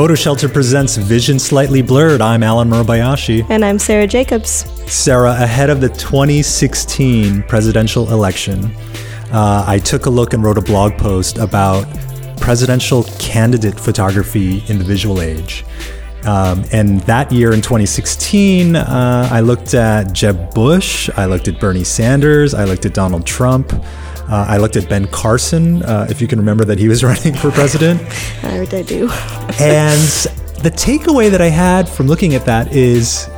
PhotoShelter presents Vision Slightly Blurred. I'm Allen Murabayashi. And I'm Sarah Jacobs. Sarah, ahead of the 2016 presidential election, uh, I took a look and wrote a blog post about presidential candidate photography in the visual age. Um, and that year in 2016, uh, I looked at Jeb Bush, I looked at Bernie Sanders, I looked at Donald Trump. Uh, I looked at Ben Carson, uh, if you can remember that he was running for president. I, I do. and the takeaway that I had from looking at that is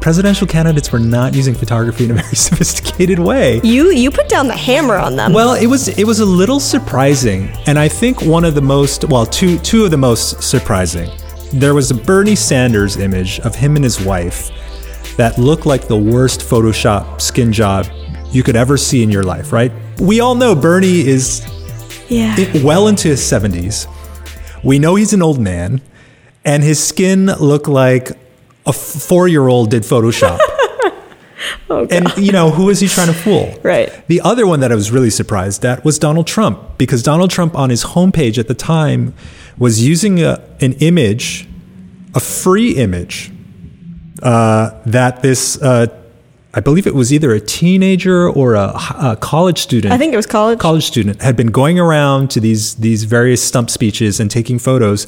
presidential candidates were not using photography in a very sophisticated way. You you put down the hammer on them. Well, it was it was a little surprising, and I think one of the most well two two of the most surprising. There was a Bernie Sanders image of him and his wife that looked like the worst Photoshop skin job you could ever see in your life, right? We all know Bernie is yeah. well into his 70s. We know he's an old man, and his skin looked like a four year old did Photoshop. oh, and, you know, who is he trying to fool? Right. The other one that I was really surprised at was Donald Trump, because Donald Trump on his homepage at the time was using a, an image, a free image, uh, that this uh, I believe it was either a teenager or a, a, college student. I think it was college. College student had been going around to these these various stump speeches and taking photos,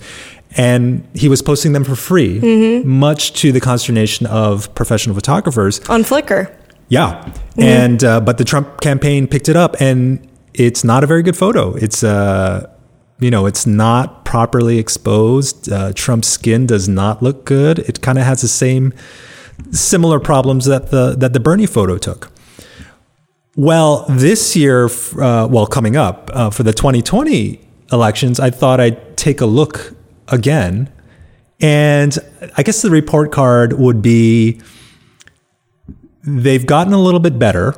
and he was posting them for free, mm-hmm. much to the consternation of professional photographers on Flickr. Yeah, mm-hmm. and uh, but the Trump campaign picked it up, and it's not a very good photo. It's uh, you know, it's not properly exposed. Uh, Trump's skin does not look good. It kind of has the same similar problems that the that the Bernie photo took. Well, this year, uh, well, coming up uh, for the 2020 elections, I thought I'd take a look again, and I guess the report card would be they've gotten a little bit better,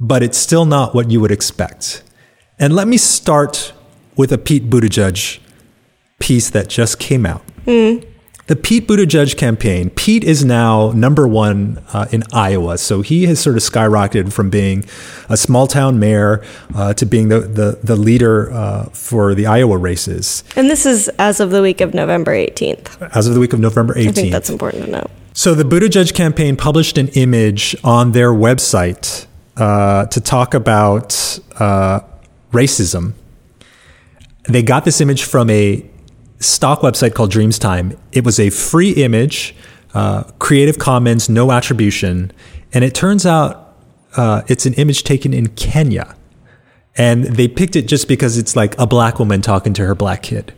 but it's still not what you would expect. And let me start with a Pete Buttigieg piece that just came out. Mm the Pete Buttigieg campaign. Pete is now number one uh, in Iowa, so he has sort of skyrocketed from being a small town mayor uh, to being the the, the leader uh, for the Iowa races. And this is as of the week of November 18th. As of the week of November 18th. I think that's important to know. So the Buttigieg campaign published an image on their website uh, to talk about uh, racism. They got this image from a stock website called Dreamstime. It was a free image, uh, Creative Commons, no attribution, and it turns out uh, it's an image taken in Kenya. And they picked it just because it's like a black woman talking to her black kid.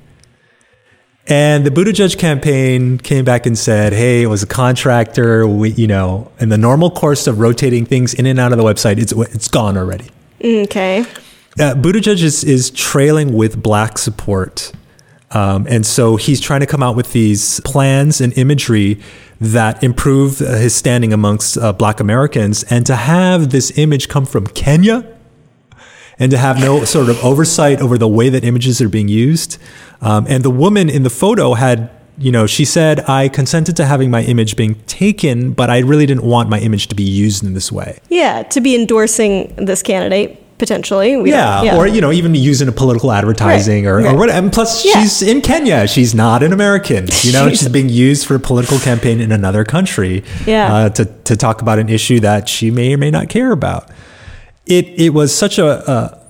And the Buttigieg campaign came back and said, "Hey, it was a contractor. We, you know, in the normal course of rotating things in and out of the website, it's it's gone already." Okay. Uh, Buttigieg is is trailing with black support um, and so he's trying to come out with these plans and imagery that improve his standing amongst uh, black Americans. And to have this image come from Kenya and to have no sort of oversight over the way that images are being used. Um, and the woman in the photo had you know, she said, I consented to having my image being taken, but I really didn't want my image to be used in this way. Yeah, to be endorsing this candidate potentially. Yeah, yeah, or you know, even using a political advertising right. or, right. or what. And plus, yeah. she's in Kenya. She's not an American. You know, she's being used for a political campaign in another country. Yeah. Uh, to to talk about an issue that she may or may not care about. It it was such a, a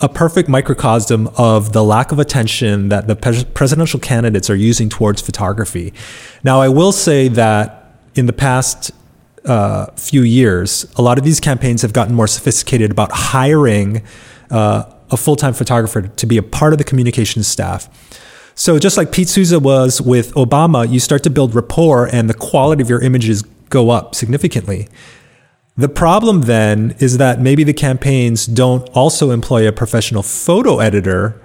a perfect microcosm of the lack of attention that the presidential candidates are using towards photography. Now, I will say that in the past uh, few years, a lot of these campaigns have gotten more sophisticated about hiring uh, a full time photographer to be a part of the communications staff. So, just like Pete Souza was with Obama, you start to build rapport and the quality of your images go up significantly. The problem then is that maybe the campaigns don't also employ a professional photo editor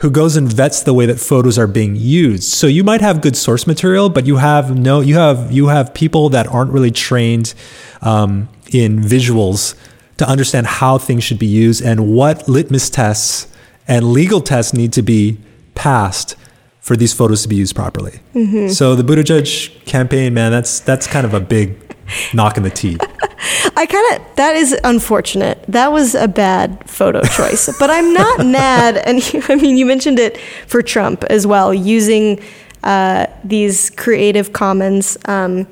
who goes and vets the way that photos are being used. So you might have good source material, but you have no, you have you have people that aren't really trained um, in visuals to understand how things should be used and what litmus tests and legal tests need to be passed for these photos to be used properly. Mm-hmm. So the Buttigieg campaign, man, that's that's kind of a big knock in the teeth. I kind of that is unfortunate. That was a bad photo choice, but I'm not mad. And you, I mean, you mentioned it for Trump as well, using uh, these Creative Commons, um,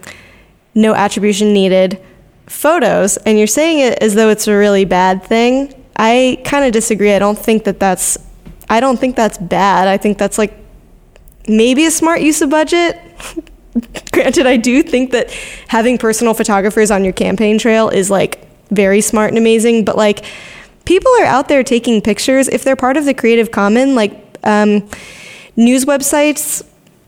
no attribution needed photos, and you're saying it as though it's a really bad thing. I kind of disagree. I don't think that that's. I don't think that's bad. I think that's like maybe a smart use of budget. Granted, I do think that having personal photographers on your campaign trail is like very smart and amazing, but like people are out there taking pictures. If they're part of the Creative Common, like um, news websites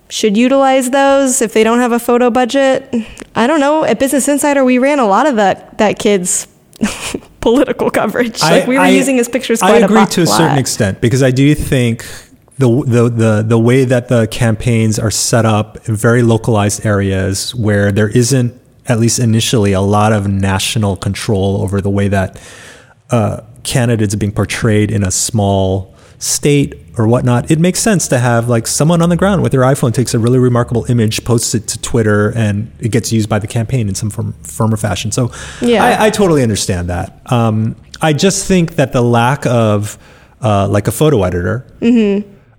should utilize those if they don't have a photo budget. I don't know. At Business Insider, we ran a lot of that that kid's political coverage. Like we were I- using his pictures. I agree a to a certain extent because I do think the, the the the way that the campaigns are set up in very localized areas where there isn't at least initially a lot of national control over the way that uh, candidates are being portrayed in a small state or whatnot, it makes sense to have like someone on the ground with their iPhone takes a really remarkable image, posts it to Twitter, and it gets used by the campaign in some form, form or fashion. So Yeah. I, I totally understand that. Um, I just think that the lack of uh, like a photo editor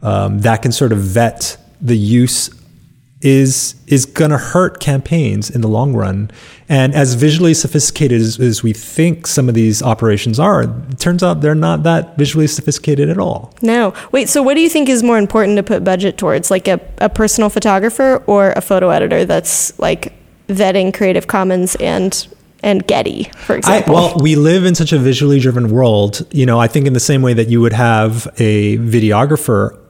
um, that can sort of vet the use is is going to hurt campaigns in the long run. And as visually sophisticated as, as we think some of these operations are, it turns out they're not that visually sophisticated at all. No. Wait, so what do you think is more important to put budget towards? Like a, a personal photographer or a photo editor that's like vetting Creative Commons and and Getty, for I, example? well, we live in such a visually driven world. You know, I think in the same way that you would have a videographer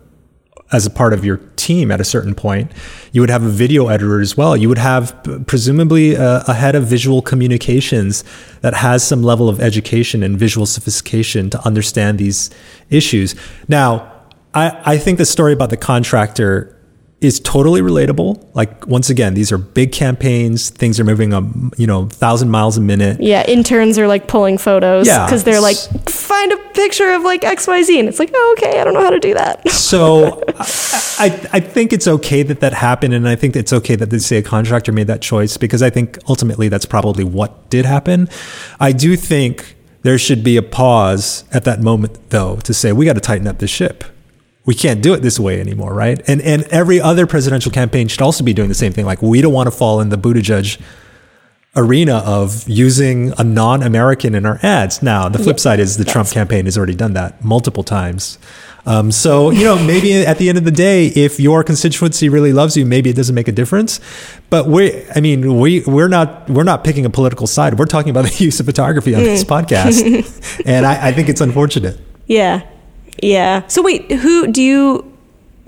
as a part of your team at a certain point, you would have a video editor as well. You would have presumably a, a head of visual communications that has some level of education and visual sophistication to understand these issues. Now, I, I think the story about the contractor is totally relatable. Like once again, these are big campaigns. Things are moving a you know thousand miles a minute. yeah, interns are like pulling photos Yeah. because they're like, find a picture of like XYZ. And it's like, oh, okay, I don't know how to do that. So I, I, I think it's okay that that happened, and I think it's okay that they say a contractor made that choice because I think ultimately that's probably what did happen. I do think there should be a pause at that moment, though, to say we got to tighten up the ship. We can't do it this way anymore, right? And and every other presidential campaign should also be doing the same thing. Like we don't want to fall in the Buttigieg arena of using a non-American in our ads. Now, the flip side is the Trump campaign has already done that multiple times. Um, so, you know, maybe at the end of the day, if your constituency really loves you, maybe it doesn't make a difference. But we, I mean, we we're not we're not picking a political side. We're talking about the use of photography on this podcast, and I, I think it's unfortunate. Yeah. Yeah. So wait, who do you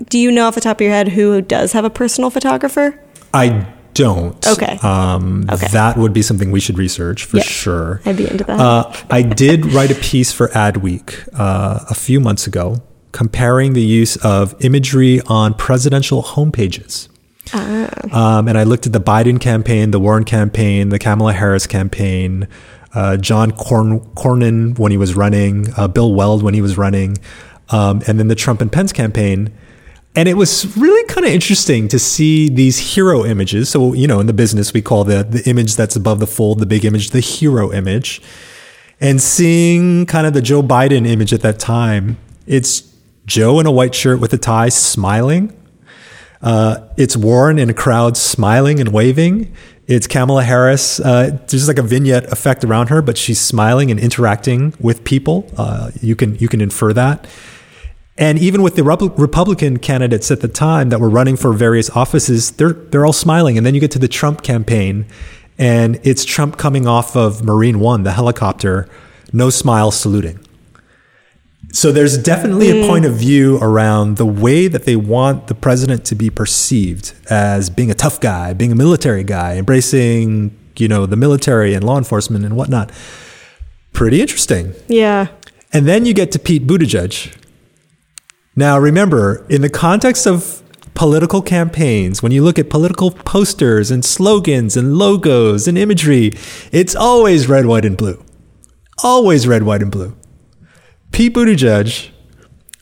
do you know off the top of your head who does have a personal photographer? I don't. Okay. Um, Okay. That would be something we should research for Yeah. sure. I'd be into that. Uh, I did write a piece for Adweek uh, a few months ago comparing the use of imagery on presidential homepages. Um, and I looked at the Biden campaign, the Warren campaign, the Kamala Harris campaign, uh, John Corn- Cornyn when he was running, uh, Bill Weld when he was running, um, and then the Trump and Pence campaign. And it was really kind of interesting to see these hero images. So, you know, in the business, we call the, the image that's above the fold, the big image, the hero image. And seeing kind of the Joe Biden image at that time, it's Joe in a white shirt with a tie smiling. Uh, it's Warren in a crowd smiling and waving. It's Kamala Harris. Uh, there's like a vignette effect around her, but she's smiling and interacting with people. Uh, you can you can infer that. And even with the Rep- Republican candidates at the time that were running for various offices, they're they're all smiling. And then you get to the Trump campaign, and it's Trump coming off of Marine One, the helicopter, no smile, saluting. So there's definitely a mm. point of view around the way that they want the president to be perceived as being a tough guy, being a military guy, embracing you know the military and law enforcement and whatnot. Pretty interesting. yeah. And then you get to Pete Buttigieg. Now, remember, in the context of political campaigns, when you look at political posters and slogans and logos and imagery, it's always red, white, and blue. Always red, white, and blue. Pete Buttigieg,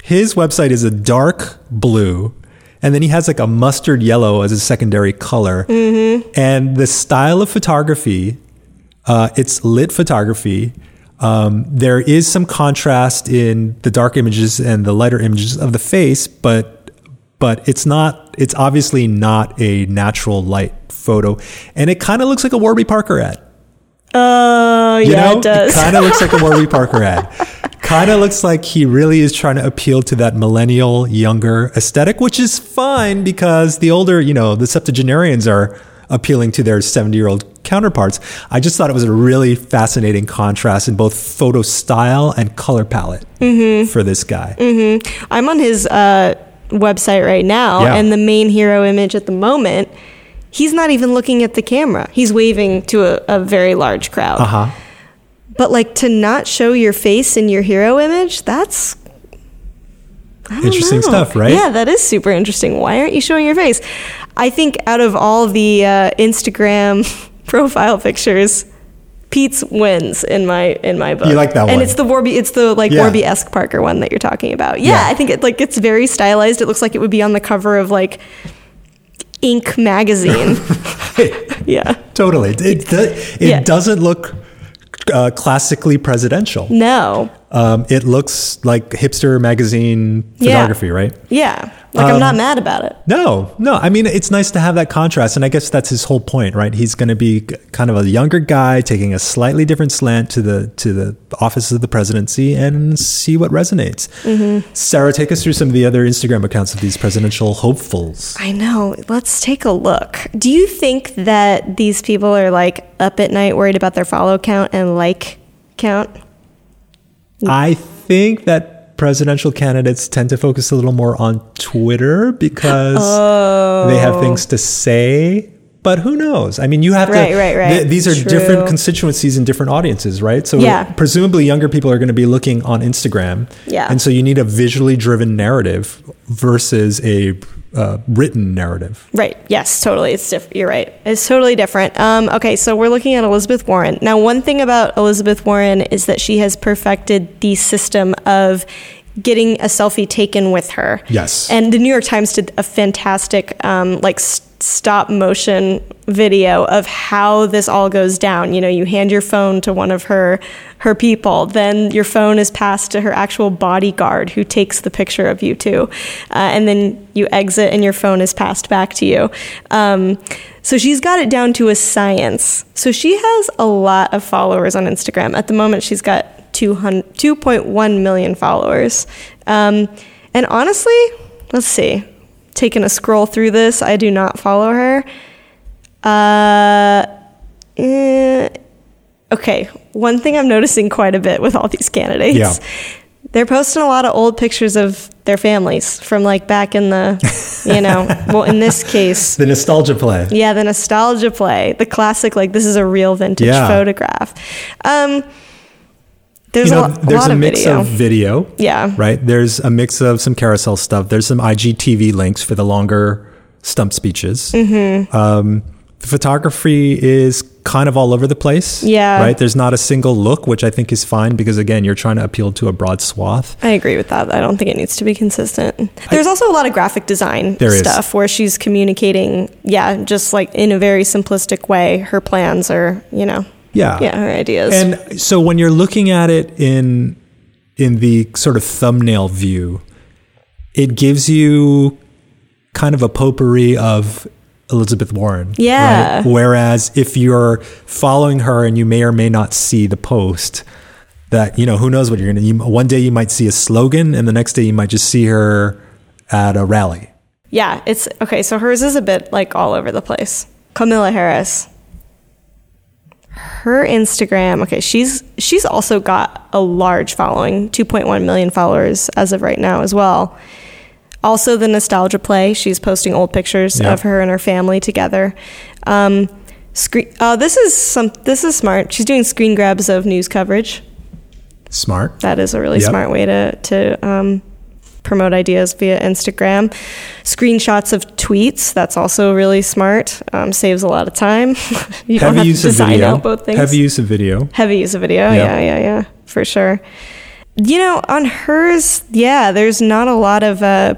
his website is a dark blue, and then he has like a mustard yellow as a secondary color. And the style of photography Uh, it's lit photography. Um, there is some contrast in the dark images and the lighter images of the face, but but it's not. It's obviously not a natural light photo, and it kind of looks like a Warby Parker ad. Oh, You yeah, know, it does. kind of looks like a Warby Parker ad. Kind of looks like he really is trying to appeal to that millennial, younger aesthetic, which is fine because the older, you know, the septuagenarians are appealing to their 70 year old counterparts. I just thought it was a really fascinating contrast in both photo style and color palette Mm-hmm. for this guy. I'm on his uh, website right now, Yeah. and the main hero image at the moment, he's not even looking at the camera. He's waving to a, a very large crowd. Uh huh. But like to not show your face in your hero image, that's Interesting know. stuff, right? Yeah, that is super interesting. Why aren't you showing your face? I think out of all the uh, Instagram profile pictures, Pete's wins in my in my book. You like that one, and it's the Warby, it's the like Yeah. Warby esque Parker one that you're talking about. Yeah, Yeah. I think it like it's very stylized. It looks like it would be on the cover of like Inc. magazine. yeah. Totally. It, it, it Yeah. doesn't look uh, classically presidential. No. Um, it looks like hipster magazine Yeah. photography, right? Yeah. Like I'm Um, not mad about it. No, no. I mean, it's nice to have that contrast, and I guess that's his whole point, right? He's going to be kind of a younger guy taking a slightly different slant to the to the office of the presidency and see what resonates. Sarah, take us through some of the other Instagram accounts of these presidential hopefuls. I know. Let's take a look. Do you think that these people are like up at night worried about their follow count and like count? I think that presidential candidates tend to focus a little more on Twitter because they have things oh. to say. But who knows? I mean, you have Right, to. right, right. th- these are True. different constituencies and different audiences, right? So Yeah. presumably, younger people are going to be looking on Instagram, Yeah. and so you need a visually driven narrative versus a uh, written narrative. Right. Yes, totally. It's diff- you're right. It's totally different. Um, okay, so we're looking at Elizabeth Warren. Now, one thing about Elizabeth Warren is that she has perfected the system of getting a selfie taken with her. Yes. And the New York Times did a fantastic, um, like, s- stop motion video of how this all goes down. You know, you hand your phone to one of her her people, then your phone is passed to her actual bodyguard who takes the picture of you too, uh, and then you exit and your phone is passed back to you. Um, so she's got it down to a science. So she has a lot of followers on Instagram. At the moment, she's got 200 2.1 million followers. Um, and honestly, let's see. Taking a scroll through this, I do not follow her. Uh, eh, okay, one thing I'm noticing quite a bit with all these candidates. Yeah. They're posting a lot of old pictures of their families from like back in the, you know, well, in this case, The nostalgia play. yeah, the nostalgia play, the classic, like this is a real vintage Yeah. photograph. Um, there's you know, a, lo- a there's lot a of mix video. of video. Yeah. Right. There's a mix of some carousel stuff. There's some IGTV links for the longer stump speeches. Mm-hmm. Um, the photography is kind of all over the place. Yeah. Right. There's not a single look, which I think is fine because again, you're trying to appeal to a broad swath. I agree with that. I don't think it needs to be consistent. There's also a lot of graphic design There is. stuff where she's communicating, yeah, just like in a very simplistic way, her plans are, you know, Yeah. yeah, her ideas. And so when you're looking at it in in the sort of thumbnail view, it gives you kind of a potpourri of Elizabeth Warren. Yeah. right? Whereas if you're following her and you may or may not see the post, that you know who knows what you're gonna. You, one day you might see a slogan, and the next day you might just see her at a rally. yeah, it's okay. So hers is a bit like all over the place. Kamala Harris. Her Instagram, okay, she's she's also got a large following, 2.1 million followers as of right now as well. Also, the nostalgia play. She's posting old pictures Yeah. of her and her family together. Um, screen. Oh, this is some. This is smart. She's doing screen grabs of news coverage. Smart. That is a really Yep. smart way to to um, promote ideas via Instagram. Screenshots of tweets. That's also really smart. Um, saves a lot of time. you don't Heavy have use to design video. out both things. Heavy use of video. Heavy use of video. Yeah. Yeah, yeah, yeah, for sure. You know, on hers, yeah, there's not a lot of, uh,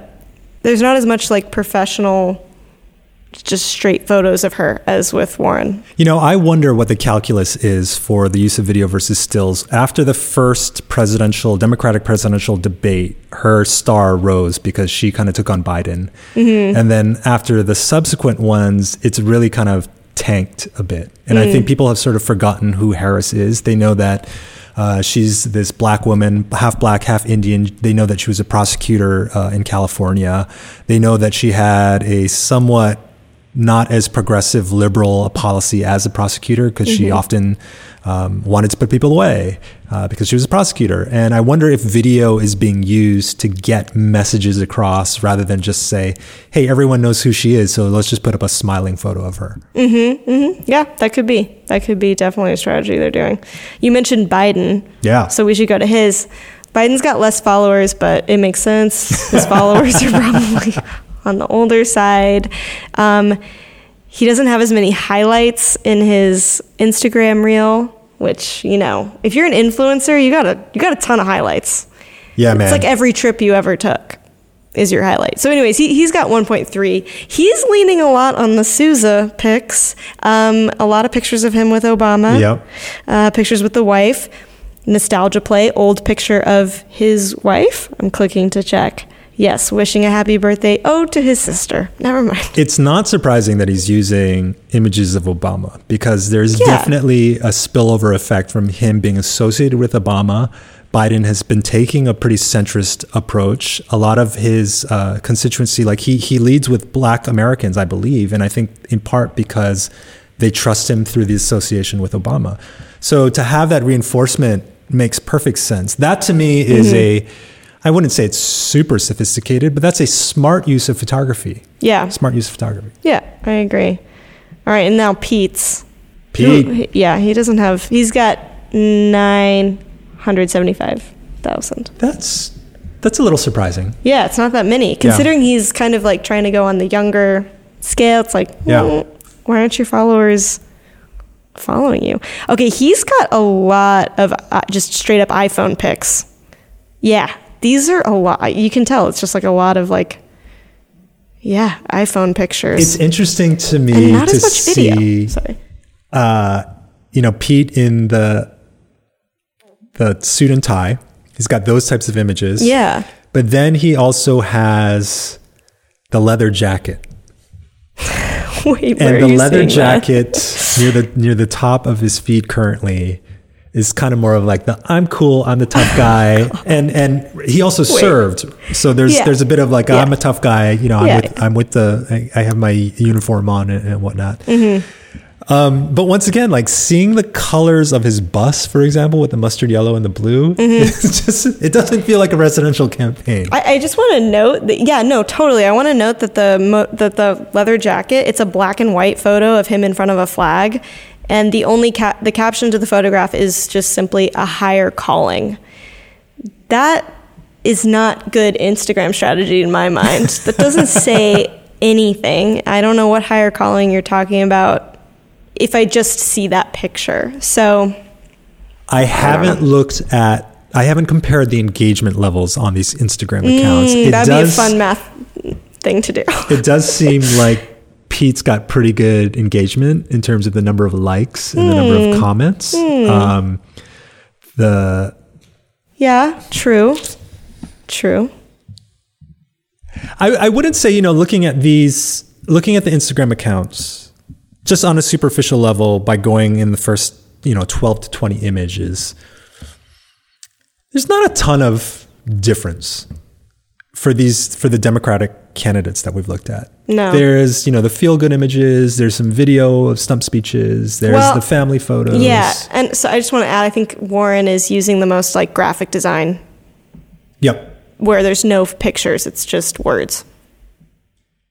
there's not as much like professional just straight photos of her as with Warren. You know, I wonder what the calculus is for the use of video versus stills. After the first presidential, Democratic presidential debate, her star rose because she kind of took on Biden. And then after the subsequent ones, it's really kind of tanked a bit. And I think people have sort of forgotten who Harris is. They know that. Uh, she's this black woman, half black, half Indian. They know that she was a prosecutor uh, in California. They know that she had a somewhat not as progressive liberal a policy as a prosecutor because she often um, wanted to put people away uh, because she was a prosecutor. And I wonder if video is being used to get messages across rather than just say, hey, everyone knows who she is, so let's just put up a smiling photo of her. mm-hmm Yeah, that could be. That could be definitely a strategy they're doing. You mentioned Biden. Yeah. So we should go to his. Biden's got less followers, but it makes sense. His followers are probably on the older side. Um, he doesn't have as many highlights in his Instagram reel, which you know, if you're an influencer, you got a you got a ton of highlights. yeah, man. It's like every trip you ever took is your highlight. So, anyways, he, he's got 1.3. He's leaning a lot on the Souza pics. Um, a lot of pictures of him with Obama. Yep. Uh, pictures with the wife. Nostalgia play, old picture of his wife. I'm clicking to check. Yes, wishing a happy birthday Oh, to his sister. Never mind. It's not surprising that he's using images of Obama because there's Yeah. definitely a spillover effect from him being associated with Obama. Biden has been taking a pretty centrist approach. A lot of his uh, constituency, like he he leads with Black Americans, I believe, and I think in part because they trust him through the association with Obama. So to have that reinforcement makes perfect sense. That to me is a I wouldn't say it's super sophisticated, but that's a smart use of photography. Yeah. Smart use of photography. Yeah, I agree. All right, and now Pete's. Pete. Yeah, he doesn't have. He's got nine hundred seventy-five thousand. That's that's a little surprising. Yeah, it's not that many. Considering he's kind of like trying to go on the younger scale, it's like, Yeah. mm, why aren't your followers following you? Okay, he's got a lot of uh, just straight up iPhone pics. Yeah, these are a lot. You can tell it's just like a lot of like, yeah, iPhone pictures. It's interesting to me not to as much video. see, Sorry. uh, you know, Pete in the the suit and tie. He's got those types of images. Yeah. But then he also has the leather jacket. Wait, where and are the you leather jacket near the near the top of his feet currently is kind of more of like the I'm cool, I'm the tough guy, and and he also served. So there's Yeah. there's a bit of like Yeah. I'm a tough guy, you know. I'm Yeah. with I'm with the I, I have my uniform on and, and whatnot. Mm-hmm. Um, but once again, like seeing the colors of his bus, for example, with the mustard yellow and the blue, it's just it doesn't feel like a residential campaign. Mm-hmm. I, I just want to note that yeah, no, totally. I want to note that the mo- that the leather jacket it's a black and white photo of him in front of a flag, and the only ca- the caption to the photograph is just simply a higher calling. That is not good Instagram strategy in my mind. that doesn't say anything. I don't know what higher calling you're talking about. If I just see that picture, so I haven't looked at. I haven't compared the engagement levels on these Instagram accounts. mm, that'd be a fun math thing to do. it does seem like Pete's got pretty good engagement in terms of the number of likes and the number Hmm. of comments. Um, the Yeah, true. True. I, I wouldn't say you know looking at these looking at the Instagram accounts just on a superficial level by going in the first you know 12 to 20 images there's not a ton of difference for these for the democratic candidates that we've looked at No. there's you know the feel good images there's some video of stump speeches there's Well, the family photos Yeah, and so I just want to add I think Warren is using the most like graphic design yep where there's no pictures, it's just words.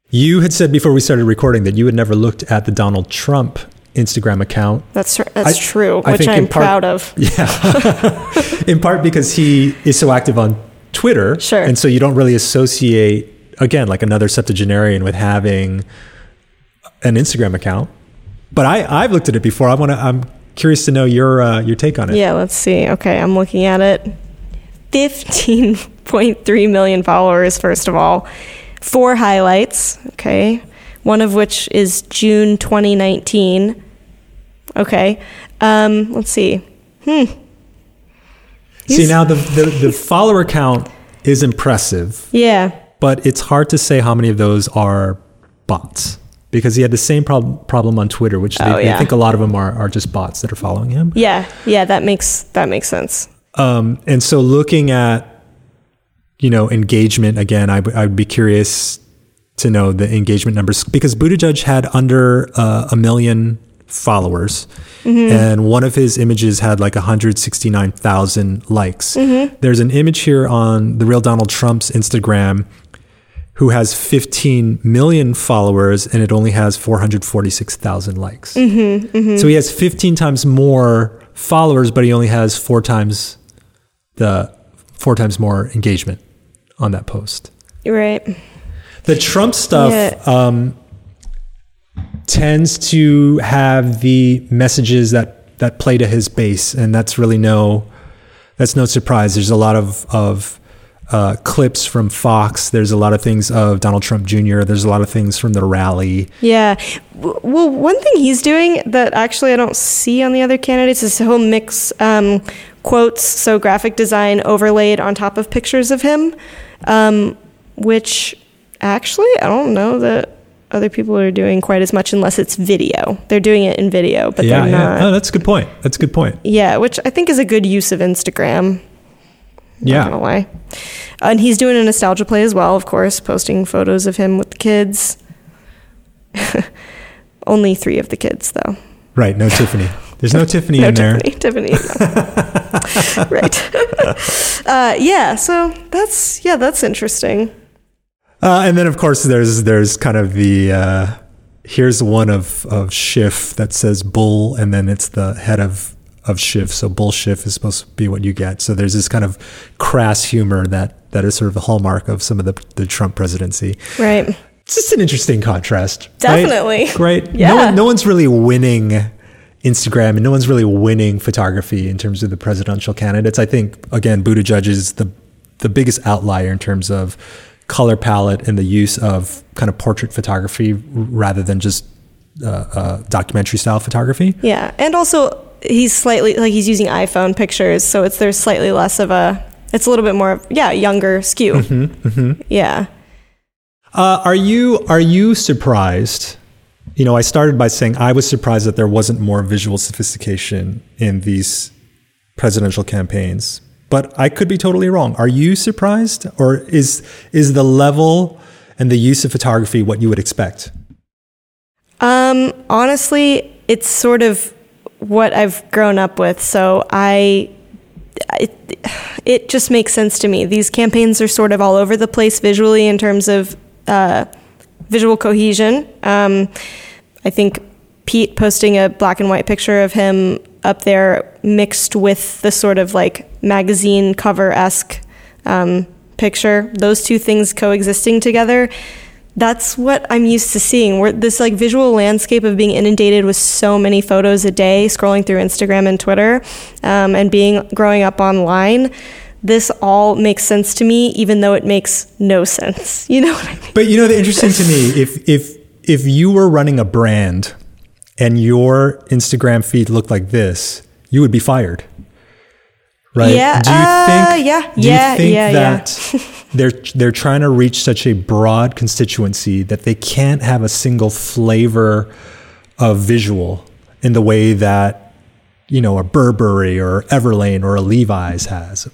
you had said before we started recording that you had never looked at the donald trump instagram account That's that's I- true, I which I'm part- proud of. Yeah. in part because he is so active on Twitter. Sure. And so you don't really associate, again, like another septuagenarian with having an Instagram account. But I, I've looked at it before. I want to, I'm curious to know your, uh, your take on it. Yeah, let's see. Okay, I'm looking at it. 15.3 million followers first of all. Four highlights, okay? one of which is June 2019. Okay. Um, let's see. Hmm. See now the, the the follower count is impressive, Yeah. but it's hard to say how many of those are bots because he had the same problem problem on Twitter, which they, Oh, they yeah. think a lot of them are, are just bots that are following him. Yeah. Yeah. That makes that makes sense. Um, and so looking at you know engagement again, I would- I would be curious to know the engagement numbers because Buttigieg had under uh, a million followers, mm-hmm. and one of his images had like 169,000 likes. Mm-hmm. There's an image here on the real Donald Trump's Instagram who has 15 million followers and it only has 446,000 likes. Mm-hmm, so he has 15 times more followers, but he only has four times the four times more engagement on that post. Right. The Trump stuff Yeah. um, tends to have the messages that that play to his base, and that's really no that's no surprise. There's a lot of of uh, clips from Fox. There's a lot of things of Donald Trump Jr. There's a lot of things from the rally. Yeah. Well, one thing he's doing that actually I don't see on the other candidates is he'll mix um, quotes, so graphic design overlaid on top of pictures of him, um, which actually I don't know that other people are doing quite as much unless it's video. They're doing it in video, but yeah, they're yeah. not. Oh, that's a good point. That's a good point. Yeah, which I think is a good use of Instagram. Yeah. gonna lie. And he's doing a nostalgia play as well, of course, posting photos of him with the kids. Only three of the kids, though. Right. No Tiffany. There's no Tiffany no in there. Tiffany. Tiffany. no. right. uh, yeah. So that's yeah, that's interesting. Uh, and then, of course, there's there's kind of the uh, here's one of of Schiff that says bull, and then it's the head of of Schiff. So bull Schiff is supposed to be what you get. So there's this kind of crass humor that that is sort of the hallmark of some of the the Trump presidency. Right. It's just an interesting contrast. Definitely. Right. No, Yeah. one, no one's really winning Instagram and no one's really winning photography in terms of the presidential candidates. I think, again, Buttigieg is the, the biggest outlier in terms of color palette and the use of kind of portrait photography rather than just uh, uh, documentary style photography. Yeah, and also he's slightly like he's using iPhone pictures, so it's there's slightly less of a. It's a little bit more, yeah, younger skew. Mm-hmm, Yeah. Uh, are you are you surprised? You know, I started by saying I was surprised that there wasn't more visual sophistication in these presidential campaigns, but I could be totally wrong. Are you surprised, or is is the level and the use of photography what you would expect? Um, honestly, it's sort of what I've grown up with. So I, it, it just makes sense to me. These campaigns are sort of all over the place visually in terms of uh, visual cohesion. Um, I think Pete posting a black and white picture of him up there mixed with the sort of like magazine cover esque um, picture, those two things coexisting together that's what I'm used to seeing. We're this like visual landscape of being inundated with so many photos a day, scrolling through Instagram and Twitter, um, and being growing up online. This all makes sense to me, even though it makes no sense. You know what I mean? But you know, the interesting to me, if if if you were running a brand and your Instagram feed looked like this, you would be fired. Right? Yeah, Do you uh, think? yeah, do yeah, you think yeah, yeah. that they're they're trying to reach such a broad constituency that they can't have a single flavor of visual in the way that you know a Burberry or Everlane or a Levi's has?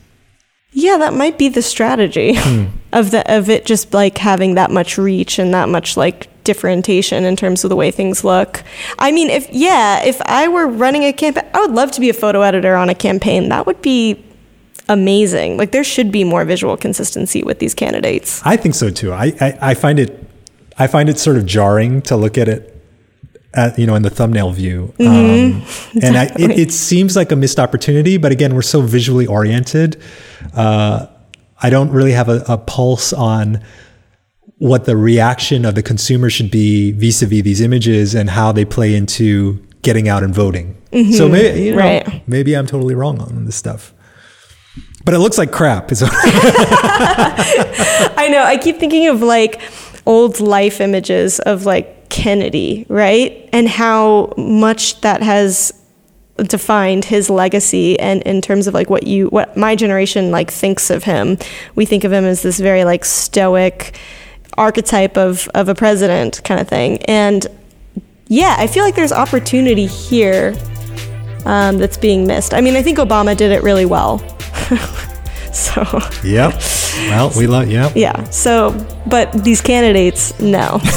Yeah, that might be the strategy of the of it just like having that much reach and that much like differentiation in terms of the way things look. I mean, if yeah, if I were running a campaign, I would love to be a photo editor on a campaign. That would be amazing. Like there should be more visual consistency with these candidates. I think so too. I, I, I find it I find it sort of jarring to look at it at you know in the thumbnail view, um, and I, it, it seems like a missed opportunity. But again, we're so visually oriented. Uh, I don't really have a, a pulse on what the reaction of the consumer should be vis-a-vis these images and how they play into getting out and voting. Mm-hmm. So maybe you know, Right. maybe I'm totally wrong on this stuff. But it looks like crap. I know. I keep thinking of like old life images of like Kennedy, right? And how much that has defined his legacy and in terms of like what you what my generation like thinks of him. We think of him as this very like stoic archetype of of a president kind of thing. And yeah, I feel like there's opportunity here um, that's being missed. I mean, I think Obama did it really well. so Yep. Well, we love. yeah. yeah. So, but these candidates, no.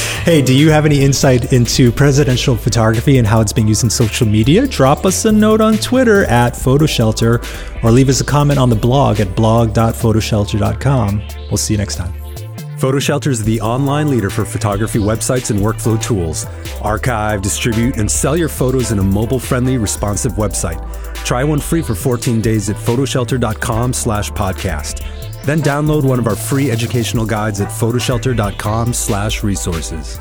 Hey, do you have any insight into presidential photography and how it's being used in social media? Drop us a note on Twitter at PhotoShelter or leave us a comment on the blog at blog.photoshelter.com. We'll see you next time. PhotoShelter is the online leader for photography websites and workflow tools. Archive, distribute, and sell your photos in a mobile-friendly, responsive website. Try one free for 14 days at photoshelter.com slash podcast. Then download one of our free educational guides at photoshelter.com slash resources.